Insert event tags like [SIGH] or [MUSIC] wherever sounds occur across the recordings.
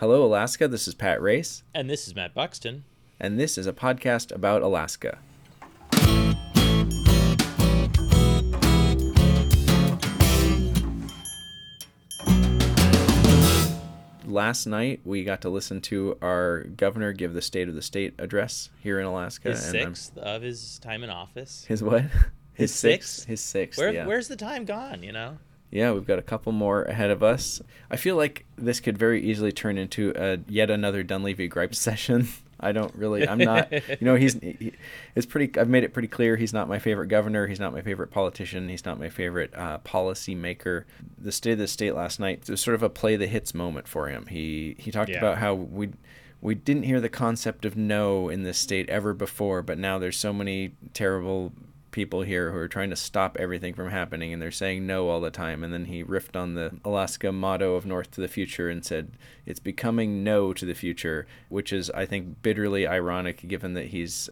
Hello, Alaska. This is Pat Race, And this is Matt Buxton. and this is a podcast about Alaska. Last night, we got to listen to our governor give the State of the State address here in Alaska. His and I'm- sixth of his time in office. His what? His sixth? His sixth. Where, yeah. Where's the time gone, you know? Yeah, we've got a couple more ahead of us. I feel like this could very easily turn into a yet another Dunleavy gripe [LAUGHS] session. I don't really. I'm not. You know, he's. He, it's pretty. I've made it pretty clear. He's not my favorite governor. He's not my favorite politician. He's not my favorite uh, policy maker. The state of the state last night was sort of a play the hits moment for him. He he talked Yeah. about how we we didn't hear the concept of no in this state ever before, but now there's so many terrible people here who are trying to stop everything from happening and they're saying no all the time and then he riffed on the Alaska motto of north to the future and said it's becoming no to the future which is I think bitterly ironic given that he's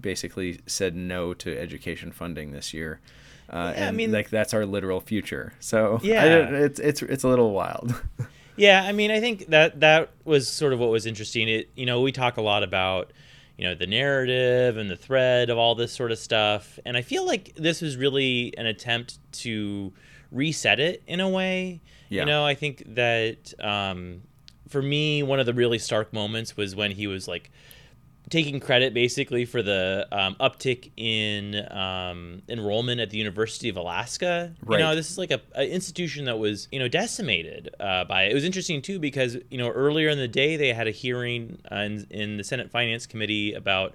basically said no to education funding this year uh, Yeah, I mean- like that's our literal future so [LAUGHS] I Yeah. don't- it's it's it's a little wild [LAUGHS] Yeah, I mean, I think that that was sort of what was interesting. It, you know, we talk a lot about, you know, the narrative and the thread of all this sort of stuff, and I feel like this was really an attempt to reset it in a way. Yeah. You know, I think that um, for me, one of the really stark moments was when he was like taking credit basically for the um, uptick in um, enrollment at the University of Alaska. Right. You know, this is like a, a institution that was you know decimated uh, by it. It was interesting too because you know earlier in the day they had a hearing uh, in, in the Senate Finance Committee about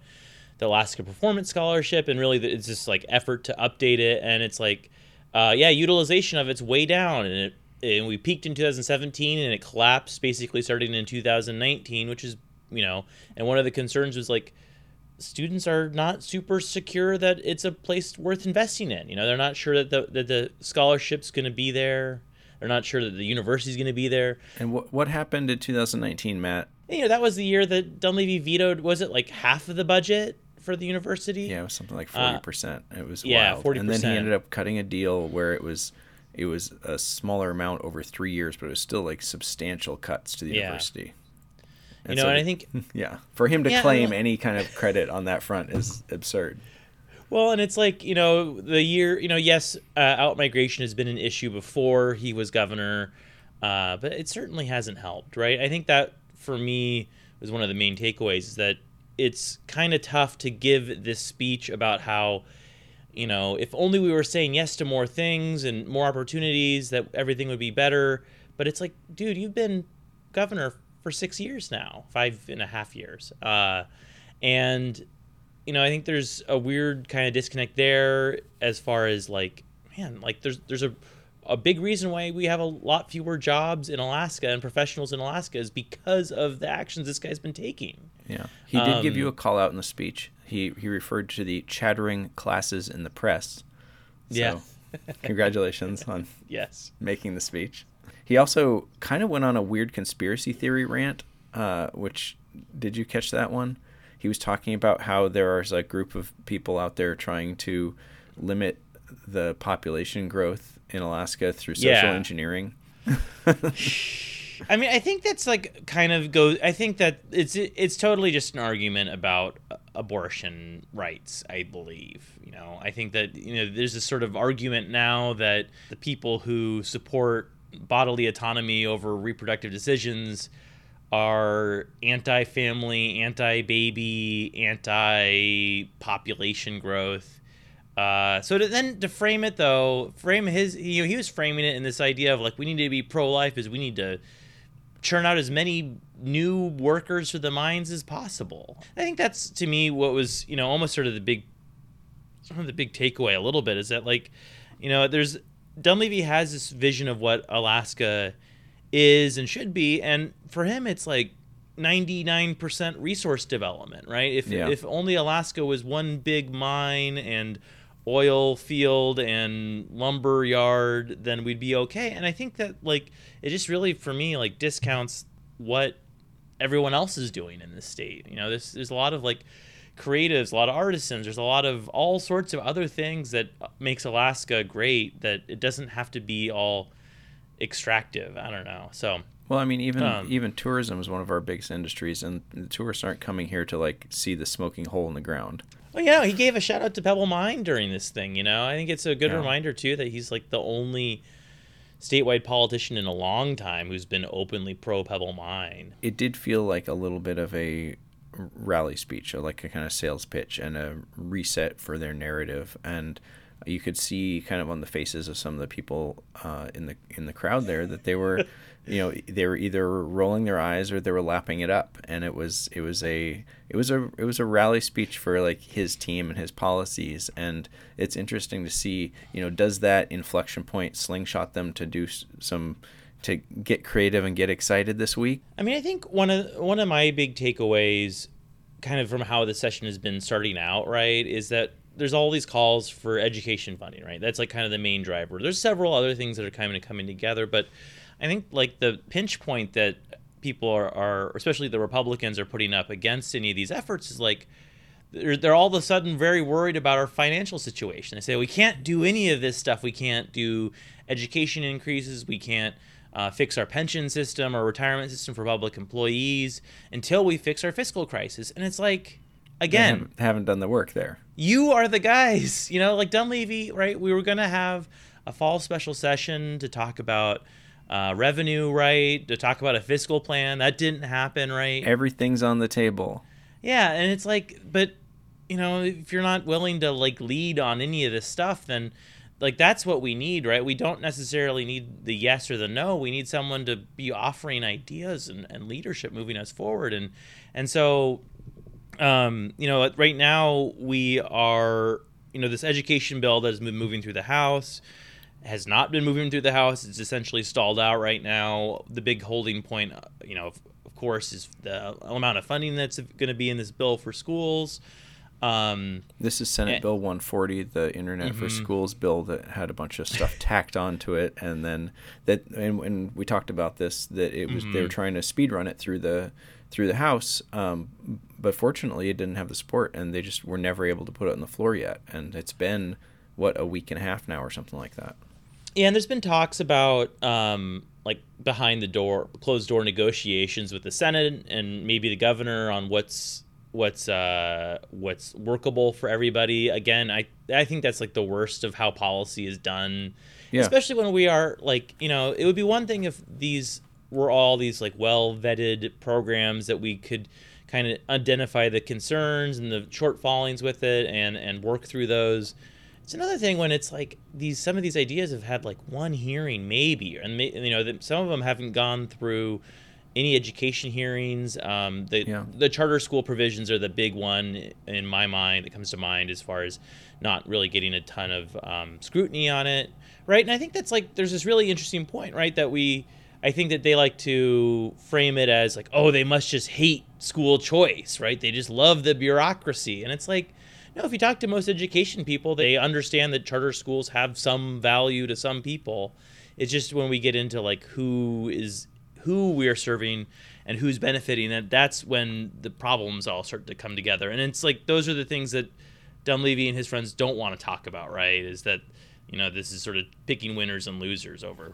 the Alaska Performance Scholarship, and really it's just like effort to update it, and it's like, uh, yeah, utilization of it's way down, and it and we peaked in 2017, and it collapsed basically starting in 2019, which is you know, and one of the concerns was like students are not super secure that it's a place worth investing in. You know, they're not sure that the that the scholarship's going to be there. They're not sure that the university's going to be there. and what what happened in 2019 Matt you know, that was the year that Dunleavy vetoed. Was it like half of the budget for the university? Yeah, it was something like Uh, forty percent. It was yeah, wild. And then he ended up cutting a deal where it was it was a smaller amount over three years, but it was still like substantial cuts to the Yeah. university. You know, so and I think [LAUGHS] yeah, for him to Yeah, claim well- any kind of credit on that front is absurd. Well, and it's like, you know, the year, you know, yes, uh, out migration has been an issue before he was governor, uh, but it certainly hasn't helped, right? I think that for me was one of the main takeaways is that it's kind of tough to give this speech about how, you know, if only we were saying yes to more things and more opportunities, that everything would be better. But it's like, dude, you've been governor for six years now, five and a half years. Uh, and you know, I think there's a weird kind of disconnect there as far as like, man, like there's there's a a big reason why we have a lot fewer jobs in Alaska and professionals in Alaska is because of the actions this guy's been taking. Yeah, he did give you a Um, call out in the speech. He he referred to the chattering classes in the press. So, Yeah. congratulations [LAUGHS] on Yes. making the speech. He also kind of went on a weird conspiracy theory rant, uh, which did you catch that one? He was talking about how there is a group of people out there trying to limit the population growth in Alaska through social Yeah. engineering. I mean, I think that's like kind of go. I think that it's it's totally just an argument about abortion rights. I believe. You know, I think that you know there's this sort of argument now that the people who support bodily autonomy over reproductive decisions are anti-family, anti-baby, anti-population growth. Uh, so to then to frame it though, frame his you know he was framing it in this idea of like we need to be pro-life is we need to churn out as many new workers for the mines as possible. I think that's to me what was you know almost sort of the big, sort of the big takeaway a little bit is that like, you know, there's Dunleavy has this vision of what Alaska is and should be, and for him it's like. 99% resource development, right? If Yeah. if only Alaska was one big mine and oil field and lumber yard, then we'd be okay. And I think that like it just really for me like discounts what everyone else is doing in this state. You know, there's there's a lot of like creatives, a lot of artisans, there's a lot of all sorts of other things that makes Alaska great that it doesn't have to be all extractive. I don't know. So Well, I mean, even Um, even tourism is one of our biggest industries, and the tourists aren't coming here to like see the smoking hole in the ground. Well, yeah, he gave a shout out to Pebble Mine during this thing. You know, I think it's a good Yeah. reminder too that he's like the only statewide politician in a long time who's been openly pro Pebble Mine. It did feel like a little bit of a rally speech, or like a kind of sales pitch, and a reset for their narrative. And you could see kind of on the faces of some of the people uh, in the in the crowd there that they were, [LAUGHS] you know, they were either rolling their eyes or they were lapping it up. And it was it was a it was a it was a rally speech for like his team and his policies. And it's interesting to see, you know, does that inflection point slingshot them to do some to get creative and get excited this week? I mean, I think one of one of my big takeaways, kind of from how the session has been starting out, right, is that there's all these calls for education funding, right? That's like kind of the main driver. There's several other things that are kind of coming together, but I think like the pinch point that people are, are especially the Republicans are putting up against any of these efforts is like they're, they're all of a sudden very worried about our financial situation. They say we can't do any of this stuff. We can't do education increases. We can't uh, fix our pension system or retirement system for public employees until we fix our fiscal crisis. And it's like, again, haven't, haven't done the work there. you are the guys. [LAUGHS] You know, like Dunleavy, right? We were going to have a fall special session to talk about uh, revenue, right? To talk about a fiscal plan. That didn't happen, right? Everything's on the table. Yeah, and it's like, but you know, if you're not willing to like lead on any of this stuff, then like that's what we need, right? We don't necessarily need the yes or the no. We need someone to be offering ideas and, and leadership moving us forward. And and so um, you know, right now we are, you know, this education bill that has been moving through the House has not been moving through the House. It's essentially stalled out right now. The big holding point, uh, you know, of, of course, is the amount of funding that's going to be in this bill for schools. Um, This is Senate Eh. Bill 140, the Internet for Mhm. Schools bill that had a bunch of stuff tacked onto it, and then that and, and we talked about this that it was they were Mhm. trying to speed run it through the through the House, um, but fortunately it didn't have the support, and they just were never able to put it on the floor yet, and it's been what a week and a half now or something like that. Yeah, and there's been talks about um, like behind the door, closed door negotiations with the Senate and maybe the governor on what's what's uh, what's workable for everybody. Again, I I think that's like the worst of how policy is done, Yeah. especially when we are like you know it would be one thing if these were all these like well vetted programs that we could kind of identify the concerns and the shortfallings with it and and work through those. It's another thing when it's like these some of these ideas have had like one hearing maybe, and may, you know that some of them haven't gone through any education hearings. Um, the Yeah. the charter school provisions are the big one in my mind that comes to mind as far as not really getting a ton of um, scrutiny on it, right? And I think that's like there's this really interesting point, right? That we I think that they like to frame it as like, oh, they must just hate school choice, right? They just love the bureaucracy, and it's like. No, if you talk to most education people, they understand that charter schools have some value to some people. It's just when we get into like who is who we are serving and who's benefiting, that that's when the problems all start to come together. And it's like those are the things that Dunleavy and his friends don't want to talk about, right? Is that you know this is sort of picking winners and losers over.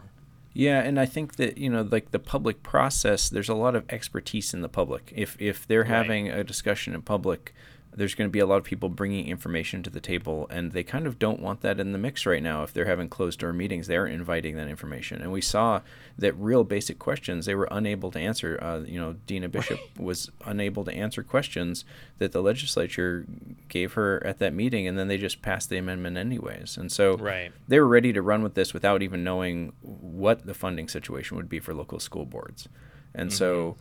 Yeah, and I think that you know, like the public process, there's a lot of expertise in the public. If if they're Right. having a discussion in public, there's going to be a lot of people bringing information to the table, and they kind of don't want that in the mix right now. If they're having closed door meetings, they're inviting that information, and we saw that real basic questions they were unable to answer. Uh, you know, Deena Bishop was unable to answer questions that the legislature gave her at that meeting, and then they just passed the amendment anyways. And so Right. they were ready to run with this without even knowing what the funding situation would be for local school boards. And so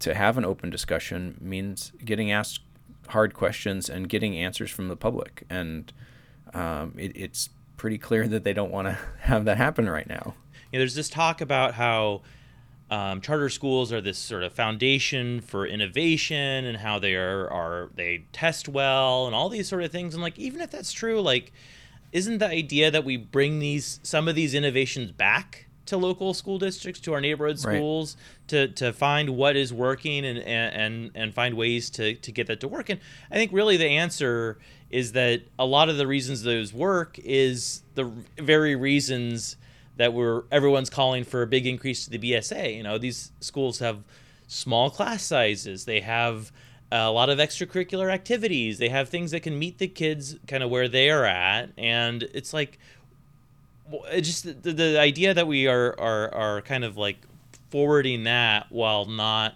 to have an open discussion means getting asked hard questions and getting answers from the public. And um, it, it's pretty clear that they don't want to [LAUGHS] have that happen right now. know, there's this talk about how um, charter schools are this sort of foundation for innovation and how they are, are they test well and all these sort of things and like even if that's true like isn't the idea that we bring these some of these innovations back to local school districts to our neighborhood Right. schools to, to find what is working and, and and find ways to, to get that to work and i think really the answer is that a lot of the reasons those work is the very reasons that we're everyone's calling for a big increase to the BSA. You know, these schools have small class sizes. They have a lot of extracurricular activities. They have things that can meet the kids kind of where they are at, and it's like just the, the idea that we are are are kind of like forwarding that while not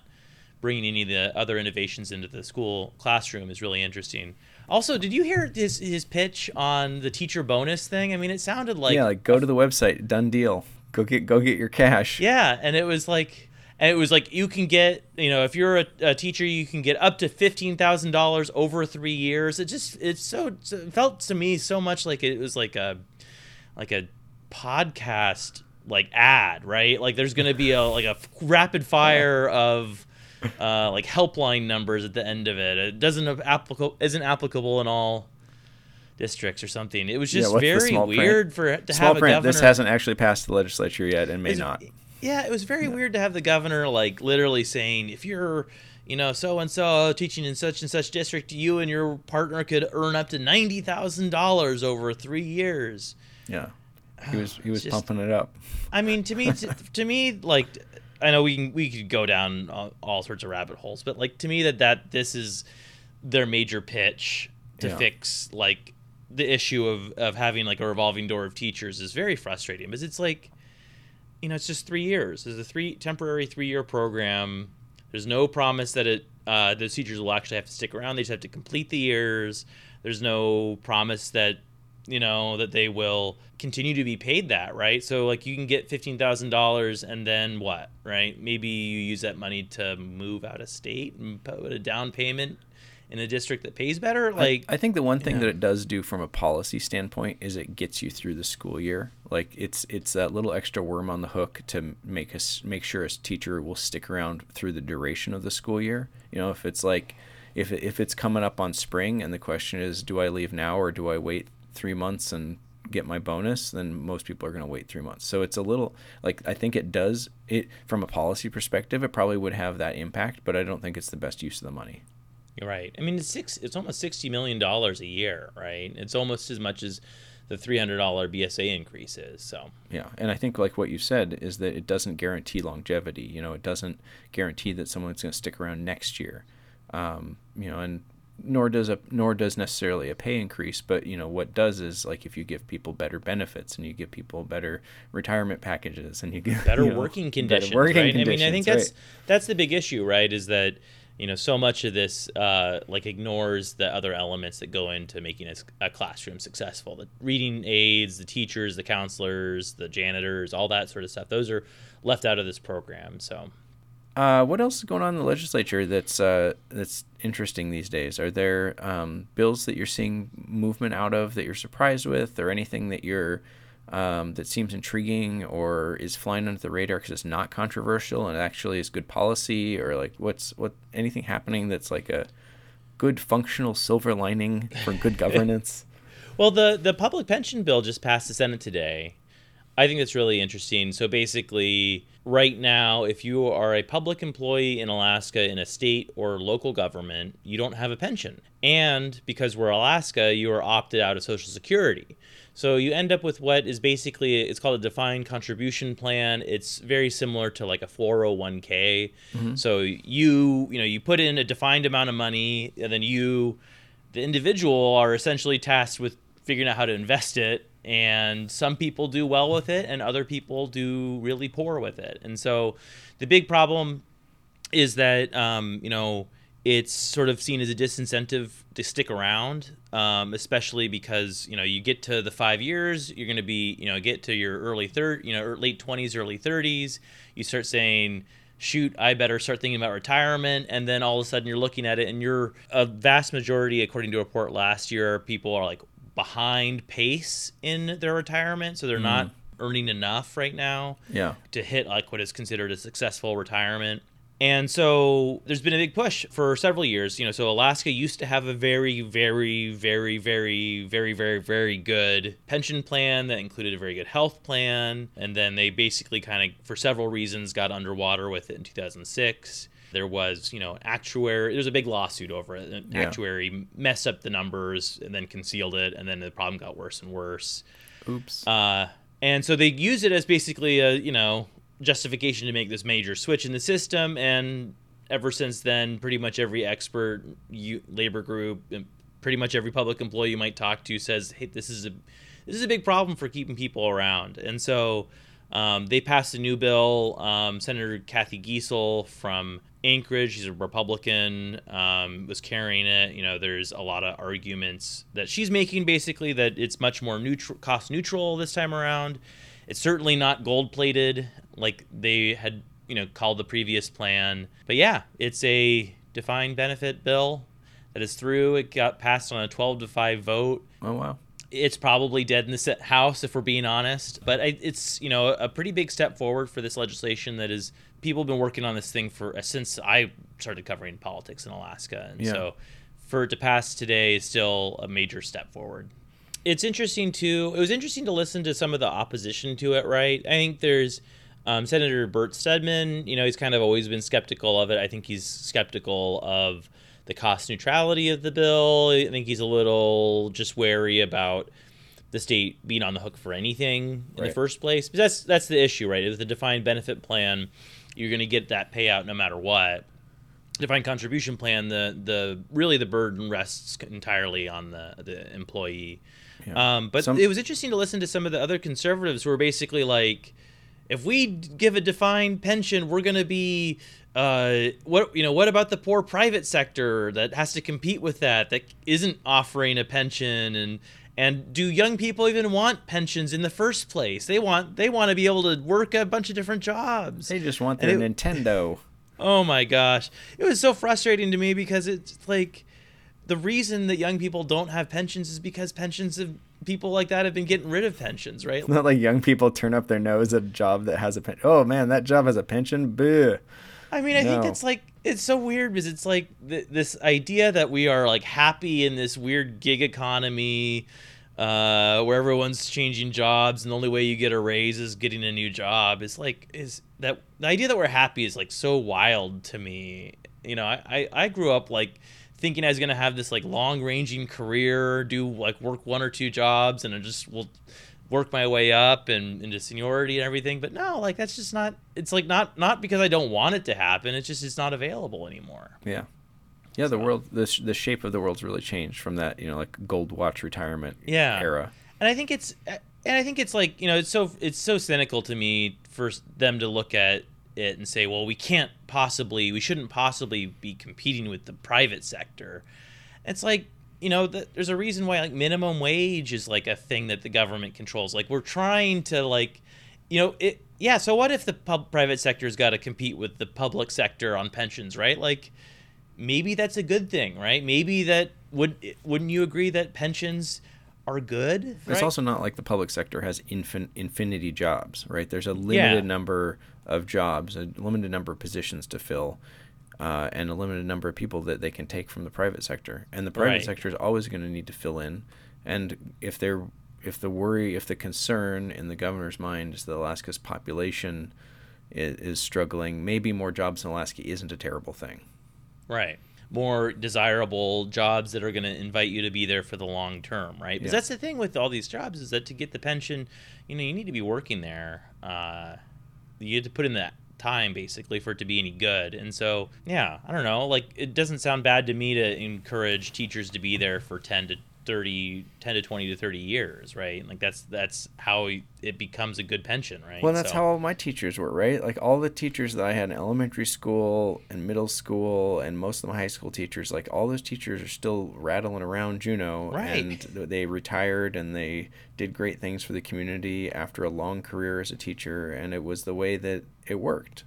bringing any of the other innovations into the school classroom is really interesting. Also, did you hear his his pitch on the teacher bonus thing? I mean, it sounded like yeah, like go to the website, done deal. Go get go get your cash. Yeah, and it was like and it was like you can get you know if you're a, a teacher you can get up to fifteen thousand dollars over three years. It just it's so it felt to me so much like it was like a like a podcast like ad right like there's gonna be a like a rapid fire of uh, like helpline numbers at the end of it. It doesn't applicable isn't applicable in all districts or something. It was just the very weird print? for to Small have a print. governor. This hasn't actually passed the legislature yet, and may It's- not. Yeah, it was very weird to have the governor like literally saying if you're you know so and so teaching in such and such district, you and your partner could earn up to ninety thousand dollars over three years. Yeah, he was he was just- pumping it up. I mean, to me, to, to me, like, I know we can we could go down all, all sorts of rabbit holes, but like to me, that that this is their major pitch to Yeah. fix like the issue of of having like a revolving door of teachers is very frustrating because it's like, you know, it's just three years. There's a three temporary three year program. There's no promise that it uh, those teachers will actually have to stick around. They just have to complete the years. There's no promise that you know that they will continue to be paid that right so like you can get $15000 and then what right maybe you use that money to move out of state and put a down payment in a district that pays better like I think the one thing yeah. that it does do from a policy standpoint is it gets you through the school year. Like it's it's that little extra worm on the hook to make us make sure a teacher will stick around through the duration of the school year. You know, if it's like if if it's coming up on spring and the question is do I leave now or do I wait 3 months and get my bonus, then most people are going to wait 3 months. So it's a little like I think it does it from a policy perspective it probably would have that impact, but I don't think it's the best use of the money. You're right. I mean, it's six. It's almost sixty million dollars a year, right? It's almost as much as the three hundred dollar BSA increase is. So Yeah, and I think like what you said is that it doesn't guarantee longevity. You know, it doesn't guarantee that someone's going to stick around next year. Um, you know, and nor does a nor does necessarily a pay increase. But you know, what does is like if you give people better benefits and you give people better retirement packages and you give better you know, working better conditions, working right? I mean, I think conditions, that's right. that's the big issue, right? Is that you know so much of this uh, like ignores the other elements that go into making a classroom successful. The reading aids, the teachers, the counselors, the janitors, all that sort of stuff. Those are left out of this program. So Uh, what else is going on in the legislature that's uh, that's interesting these days? Are there um, bills that you're seeing movement out of that you're surprised with, or anything that you're um, that seems intriguing or is flying under the radar because it's not controversial and it actually is good policy, or like what's what anything happening that's like a good functional silver lining for good [LAUGHS] governance? Well, the the public pension bill just passed the Senate today. I think that's really interesting. So basically, right now, if you are a public employee in Alaska in a state or local government, you don't have a pension. And because we're Alaska, you are opted out of Social Security. So you end up with what is basically it's called a defined contribution plan. It's very similar to like a 401k. Mm-hmm. So you, you know, you put in a defined amount of money and then you the individual are essentially tasked with figuring out how to invest it and some people do well with it and other people do really poor with it. And so the big problem is that um, you know it's sort of seen as a disincentive to stick around um, especially because you know you get to the five years you're going to be you know get to your early third you know late 20s early 30s you start saying shoot i better start thinking about retirement. And then all of a sudden you're looking at it and you're a vast majority according to a report last year people are like behind pace in their retirement so they're not mm. earning enough right now Yeah, to hit like what is considered a successful retirement. And so there's been a big push for several years. You know, so Alaska used to have a very, very, very, very, very, very, very good pension plan that included a very good health plan. And then they basically kind of, for several reasons, got underwater with it in 2006. There was, you know, actuary. There was a big lawsuit over it. An Yeah. actuary messed up the numbers and then concealed it, and then the problem got worse and worse. oops. Uh, and so they use it as basically a you know justification to make this major switch in the system and ever since then pretty much every expert you, labor group pretty much every public employee you might talk to says hey this is a this is a big problem for keeping people around and so um, they passed a new bill um, senator cathy giessel from anchorage she's a republican um, was carrying it you know there's a lot of arguments that she's making basically that it's much more neutral cost neutral this time around it's certainly not gold plated like they had you know called the previous plan. But yeah, it's a defined benefit bill that is through. It got passed on a 12 to 5 vote. Oh wow. It's probably dead in the House if we're being honest, but it's you know a pretty big step forward for this legislation that is people have been working on this thing for uh, since I started covering politics in Alaska, and yeah. so for it to pass today is still a major step forward. It's interesting to it was interesting to listen to some of the opposition to it. Right, I think there's um, Senator Bert Stedman, you know, he's kind of always been skeptical of it. I think he's skeptical of the cost neutrality of the bill. I think he's a little just wary about the state being on the hook for anything in right. the first place. But that's that's the issue, right? With the defined benefit plan, you're going to get that payout no matter what. Defined contribution plan, the the really the burden rests entirely on the the employee. Yeah. Um, but Some... it was interesting to listen to some of the other conservatives who were basically like if we give a defined pension, we're going to be uh, what you know what about the poor private sector that has to compete with that that isn't offering a pension and and do young people even want pensions in the first place they want they want to be able to work a bunch of different jobs they just want their it, nintendo [LAUGHS] oh my gosh it was so frustrating to me because it's like the reason that young people don't have pensions is because pensions have people like that have been getting rid of pensions, right? It's not like young people turn up their nose at a job that has a pension. Oh man, that job has a pension. Boo. I mean, I no. think it's like it's so weird because it's like th- this idea that we are like happy in this weird gig economy uh, where everyone's changing jobs and the only way you get a raise is getting a new job. Is like is that the idea that we're happy is like so wild to me. You know, I I, I grew up like thinking I was gonna have this like long ranging career, do like work one or two jobs, and I just will work my way up and into seniority and everything. But no, like that's just not. It's like not not because I don't want it to happen. It's just it's not available anymore. Yeah. Yeah, the so. world, the, the shape of the world's really changed from that, you know, like gold watch retirement yeah. era. And I think it's, and I think it's like, you know, it's so it's so cynical to me for them to look at it and say, well, we can't possibly, we shouldn't possibly be competing with the private sector. It's like, you know, the, there's a reason why like minimum wage is like a thing that the government controls. Like we're trying to like, you know, it. Yeah. So what if the pub, private sector's got to compete with the public sector on pensions, right? Like, maybe that's a good thing, right? Maybe that would wouldn't you agree that pensions are good? Right? It's also not like the public sector has infin- infinity jobs, right? There's a limited yeah. number of jobs, a limited number of positions to fill, uh, and a limited number of people that they can take from the private sector. And the private right. sector is always going to need to fill in. And if they're if the worry, if the concern in the governor's mind is that Alaska's population is, is struggling, maybe more jobs in Alaska isn't a terrible thing. Right more desirable jobs that are going to invite you to be there for the long term, right? Because yeah. that's the thing with all these jobs is that to get the pension, you know, you need to be working there. Uh, you have to put in that time basically for it to be any good. And so, yeah, I don't know. Like, it doesn't sound bad to me to encourage teachers to be there for 10 to 30 10 to 20 to 30 years right like that's that's how it becomes a good pension right well that's so. how all my teachers were right like all the teachers that i had in elementary school and middle school and most of my high school teachers like all those teachers are still rattling around juneau right. and they retired and they did great things for the community after a long career as a teacher and it was the way that it worked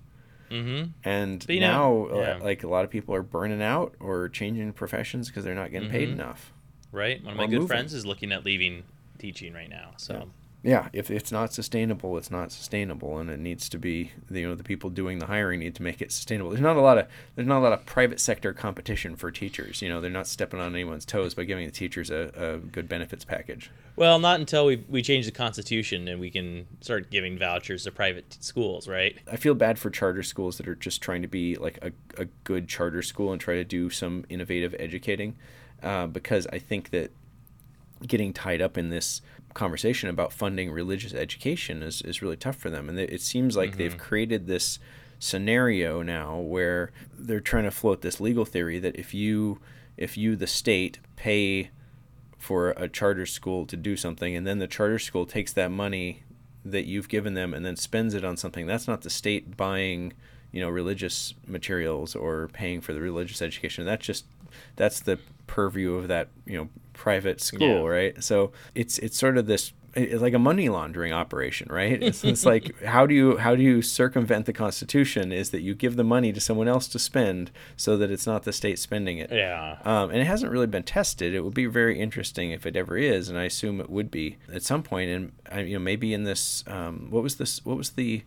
Mm-hmm. And now, uh, yeah. like a lot of people are burning out or changing professions because they're not getting mm-hmm. paid enough right? One of my good moving. friends is looking at leaving teaching right now. So. Yeah. Yeah, if it's not sustainable, it's not sustainable, and it needs to be. You know, the people doing the hiring need to make it sustainable. There's not a lot of there's not a lot of private sector competition for teachers. You know, they're not stepping on anyone's toes by giving the teachers a, a good benefits package. Well, not until we we change the constitution and we can start giving vouchers to private schools, right? I feel bad for charter schools that are just trying to be like a, a good charter school and try to do some innovative educating uh, because I think that getting tied up in this conversation about funding religious education is, is really tough for them. And it seems like mm-hmm. they've created this scenario now where they're trying to float this legal theory that if you if you the state pay for a charter school to do something and then the charter school takes that money that you've given them and then spends it on something that's not the state buying you know religious materials or paying for the religious education that's just that's the purview of that you know private school yeah. right so it's it's sort of this it's like a money laundering operation, right? It's, [LAUGHS] it's like how do you how do you circumvent the Constitution? Is that you give the money to someone else to spend so that it's not the state spending it. Yeah. Um, and it hasn't really been tested. It would be very interesting if it ever is, and I assume it would be at some point. And you know maybe in this um, what was this what was the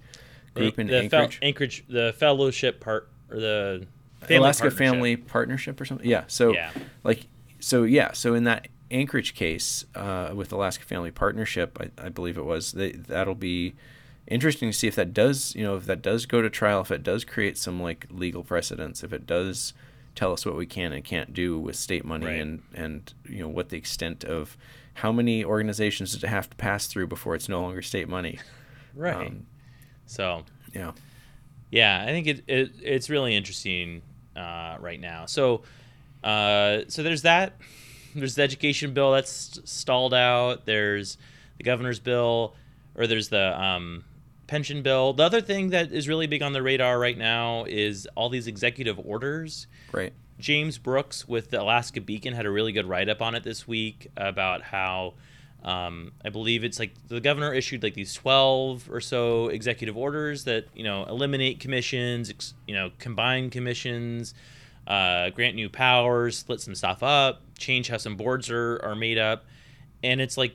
group in the Anchorage? Fel- Anchorage the fellowship part or the family Alaska partnership. Family Partnership or something. Yeah. So yeah. like so yeah so in that Anchorage case uh, with Alaska Family Partnership, I, I believe it was, they, that'll be interesting to see if that does, you know, if that does go to trial, if it does create some like legal precedents, if it does tell us what we can and can't do with state money right. and, and, you know, what the extent of how many organizations does it have to pass through before it's no longer state money. Right. Um, so, yeah. Yeah, I think it, it it's really interesting uh, right now. So, uh, so there's that there's the education bill that's stalled out. There's the governor's bill, or there's the um, pension bill. The other thing that is really big on the radar right now is all these executive orders. Right. James Brooks with the Alaska Beacon had a really good write up on it this week about how um, I believe it's like the governor issued like these 12 or so executive orders that, you know, eliminate commissions, ex, you know, combine commissions, uh, grant new powers, split some stuff up, change how some boards are, are made up. And it's like,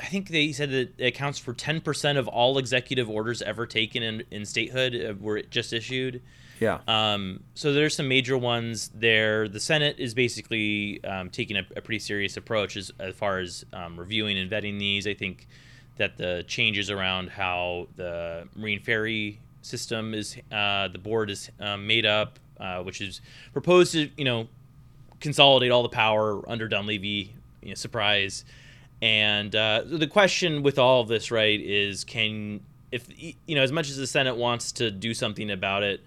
I think they said that it accounts for 10% of all executive orders ever taken in, in statehood uh, were just issued. Yeah. Um, so there's some major ones there. The Senate is basically um, taking a, a, pretty serious approach as, as far as um, reviewing and vetting these. I think that the changes around how the Marine Ferry system is, uh, the board is um, made up, uh, which is proposed to, you know, consolidate all the power under Dunleavy. You know, surprise. And uh, the question with all of this, right, is can if you know as much as the Senate wants to do something about it,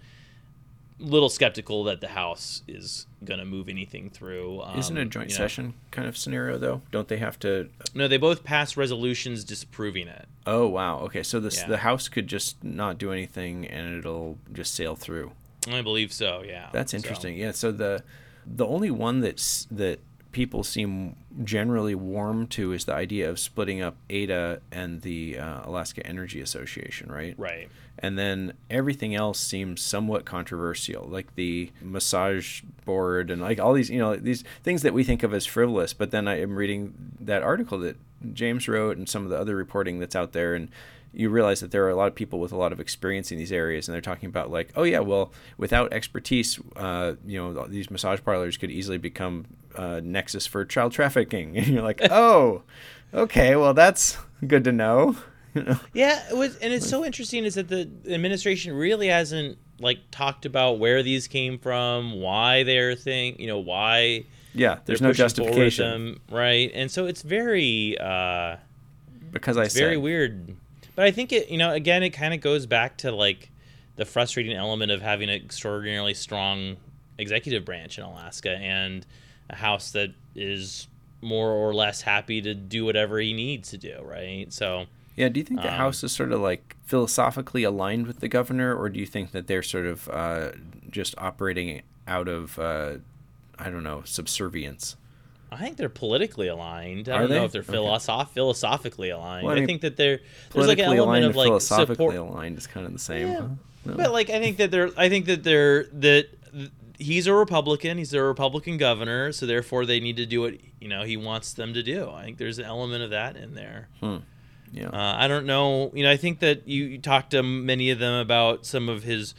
little skeptical that the House is going to move anything through. Um, Isn't a joint session know. kind of scenario though? Don't they have to? No, they both passed resolutions disapproving it. Oh wow. Okay, so this yeah. the House could just not do anything and it'll just sail through. I believe so. Yeah. That's interesting. So. Yeah. So the the only one that's that people seem generally warm to is the idea of splitting up AIDEA and the uh, Alaska Energy Association, right? Right. And then everything else seems somewhat controversial, like the massage board and like all these, you know, these things that we think of as frivolous. But then I am reading that article that James wrote and some of the other reporting that's out there, and you realize that there are a lot of people with a lot of experience in these areas, and they're talking about like, oh yeah, well, without expertise, uh, you know, these massage parlors could easily become uh, nexus for child trafficking, [LAUGHS] and you're like, oh, okay, well that's good to [LAUGHS] know. Yeah, it was, and it's so interesting is that the administration really hasn't like talked about where these came from, why they're thing, you know, why. Yeah, there's no justification, them, right? And so it's very. Uh, because I very weird but I think it, you know, again, it kind of goes back to like the frustrating element of having an extraordinarily strong executive branch in Alaska and a house that is more or less happy to do whatever he needs to do, right? So. Yeah, do you think the um, House is sort of like philosophically aligned with the governor, or do you think that they're sort of uh, just operating out of, uh, I don't know, subservience? I think they're politically aligned. I Are don't they? know if they're philosoph- okay. philosophically aligned. Well, I, mean, I, think that they're there's like an element of like philosophically support. aligned is kind of the same. Yeah. Huh? No. But like I think that they're I think that they're that he's a Republican. He's a Republican governor, so therefore they need to do what you know he wants them to do. I think there's an element of that in there. Hmm. Yeah. Uh, I don't know. You know, I think that you, you talked to many of them about some of his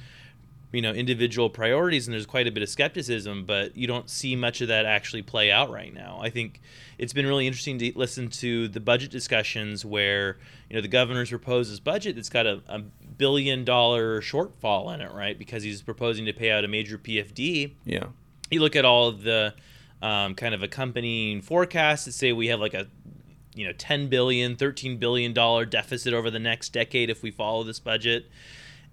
you know individual priorities and there's quite a bit of skepticism but you don't see much of that actually play out right now. I think it's been really interesting to listen to the budget discussions where you know the governor's proposed this budget that's got a, a billion dollar shortfall in it right? Because he's proposing to pay out a major pfd yeah. You look at all of the um, kind of accompanying forecasts that say we have like a you know 10 billion 13 billion dollar deficit over the next decade if we follow this budget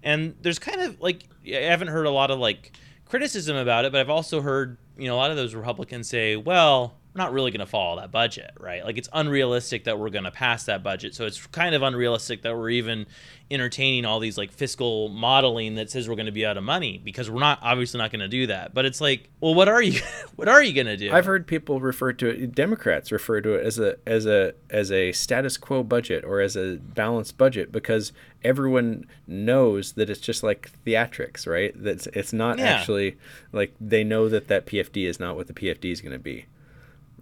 and there's kind of like i haven't heard a lot of like criticism about it but i've also heard you know a lot of those republicans say well not really going to follow that budget right like it's unrealistic that we're going to pass that budget so it's kind of unrealistic that we're even entertaining all these like fiscal modeling that says we're going to be out of money because we're not obviously not going to do that but it's like well what are you [LAUGHS] what are you going to do I've heard people refer to it. Democrats refer to it as a as a as a status quo budget or as a balanced budget because everyone knows that it's just like theatrics, right? That's it's not Yeah. actually like they know that that PFD is not what the PFD is going to be,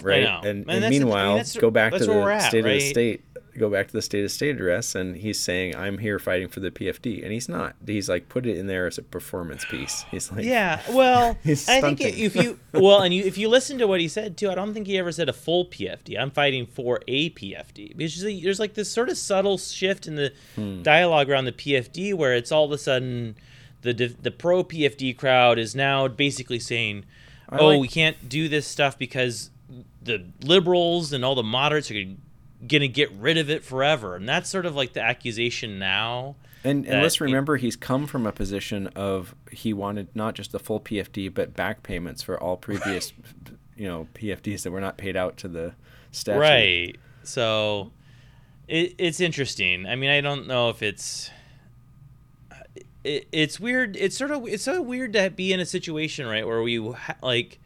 right? And, And and, that's the- I mean, meanwhile, go back to that's where we're the at, state of the state. Go back to the state of state address, and he's saying, "I'm here fighting for the PFD," and he's not. He's like put it in there as a performance piece. [LAUGHS] He's like, Yeah, well, [LAUGHS] I think if you [LAUGHS] well, and you if you listen to what he said too, I don't think he ever said a full PFD. I'm fighting for a PFD because there's- there's like this sort of subtle shift in the Hmm. dialogue around the PFD where it's all of a sudden the the pro PFD crowd is now basically saying, I "Oh, like- we can't do this stuff because the liberals and all the moderates are going to get rid of it forever," and that's sort of like the accusation now. And, and let's remember, he's come from a position of he wanted not just the full PFD, but back payments for all previous, [LAUGHS] you know, PFDs that were not paid out to the statute. Right. So it, it's interesting. I mean, I don't know if it's it, it's weird. It's sort of it's so weird to be in a situation right where we ha- like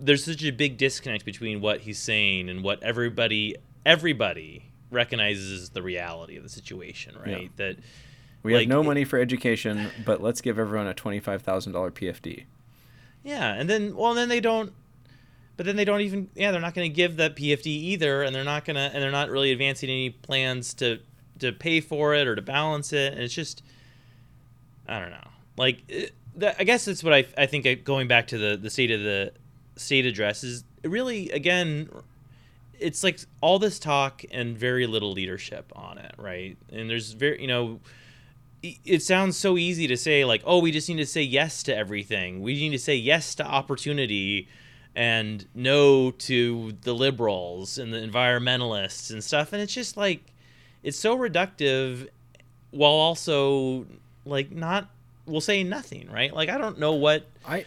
there's such a big disconnect between what he's saying and what everybody everybody recognizes the reality of the situation, right? That We have no money for education, but let's give everyone a twenty-five thousand dollar PFD. Yeah, and then well, then they don't. But then they don't even. Yeah, they're not going to give that PFD either, and they're not gonna, and they're not really advancing any plans to to pay for it or to balance it, and it's just, I don't know. Like, it, that, I guess that's what I I think. I, going back to the the state of the state address is really again. It's like all this talk and very little leadership on it, right? And there's very, you know, it sounds so easy to say like oh we just need to say yes to everything we need to say yes to opportunity and no to the liberals and the environmentalists and stuff and it's just like it's so reductive while also like not we'll say nothing right like i don't know what I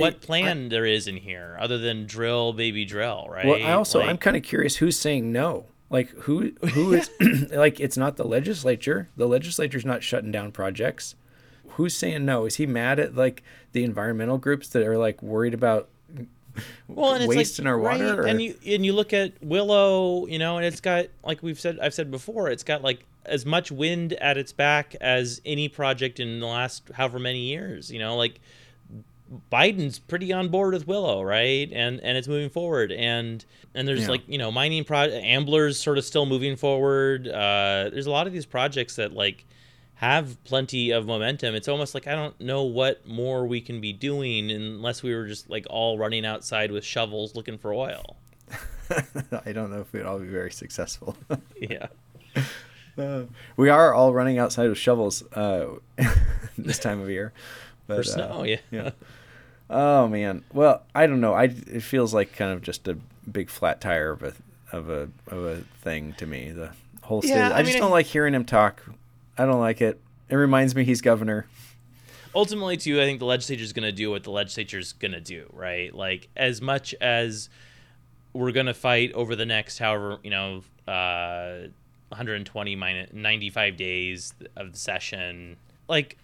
what I- plan there is in here other than drill baby drill right well, I also Like- I'm kind of curious who's saying no. Like who who is [LAUGHS] [CLEARS THROAT] like it's not the legislature. The legislature's not shutting down projects. Who's saying no? Is he mad at like the environmental groups that are like worried about well, and it's waste like, in our water? right, or- and you and you look at Willow, you know, and it's got like we've said, I've said before, it's got like as much wind at its back as any project in the last however many years. You know, like Biden's pretty on board with Willow, right? And and it's moving forward, and and there's Yeah. like you know mining pro Ambler's sort of still moving forward. Uh, there's a lot of these projects that like have plenty of momentum. It's almost like I don't know what more we can be doing unless we were just like all running outside with shovels looking for oil. [LAUGHS] I don't know if we'd all be very successful. [LAUGHS] Yeah. Uh, we are all running outside with shovels uh, [LAUGHS] this time of year. But, For uh, snow, [LAUGHS] yeah. yeah. Oh man. Well, I don't know. I it feels like kind of just a big flat tire of a of a of a thing to me. The whole state. Yeah, I, I just mean, don't I- like hearing him talk. I don't like it. It reminds me he's governor. ultimately too i think the legislature is going to do what the legislature is going to do right like as much as we're going to fight over the next however you know uh 120 minus 95 days of the session like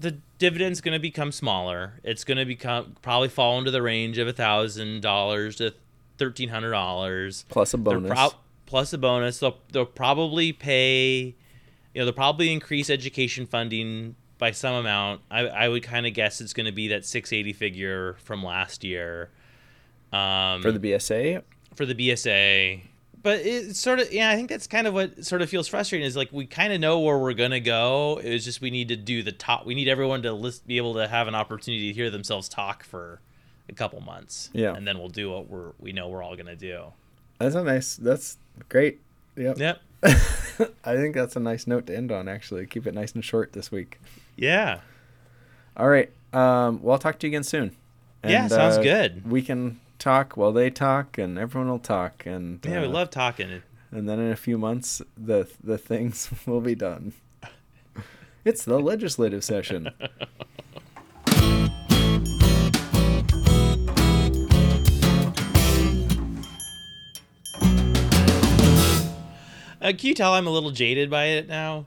the dividend's going to become smaller it's going to become probably fall into the range of a thousand dollars to thirteen hundred dollars Plus a bonus. prob- plus a bonus. They'll they'll probably pay, you know, they'll probably increase education funding by some amount. I I would kind of guess it's going to be that 680 figure from last year. Um, for the BSA. for the BSA. But it's sort of yeah, I think that's kind of what sort of feels frustrating is like we kind of know where we're gonna go. It's just we need to do the top. We need everyone to list, be able to have an opportunity to hear themselves talk for a couple months. Yeah. and then we'll do what we're we know we're all gonna do. That's a nice. That's great. Yep. Yep. [LAUGHS] I think that's a nice note to end on. Actually, keep it nice and short this week. Yeah. All right. Um, well, I'll talk to you again soon. Yeah, sounds uh, good. We can talk while they talk, and everyone will talk, and Yeah, we uh, love talking. and then in a few months, the the things [LAUGHS] will be done. It's the legislative session. Uh, can you tell I'm a little jaded by it now?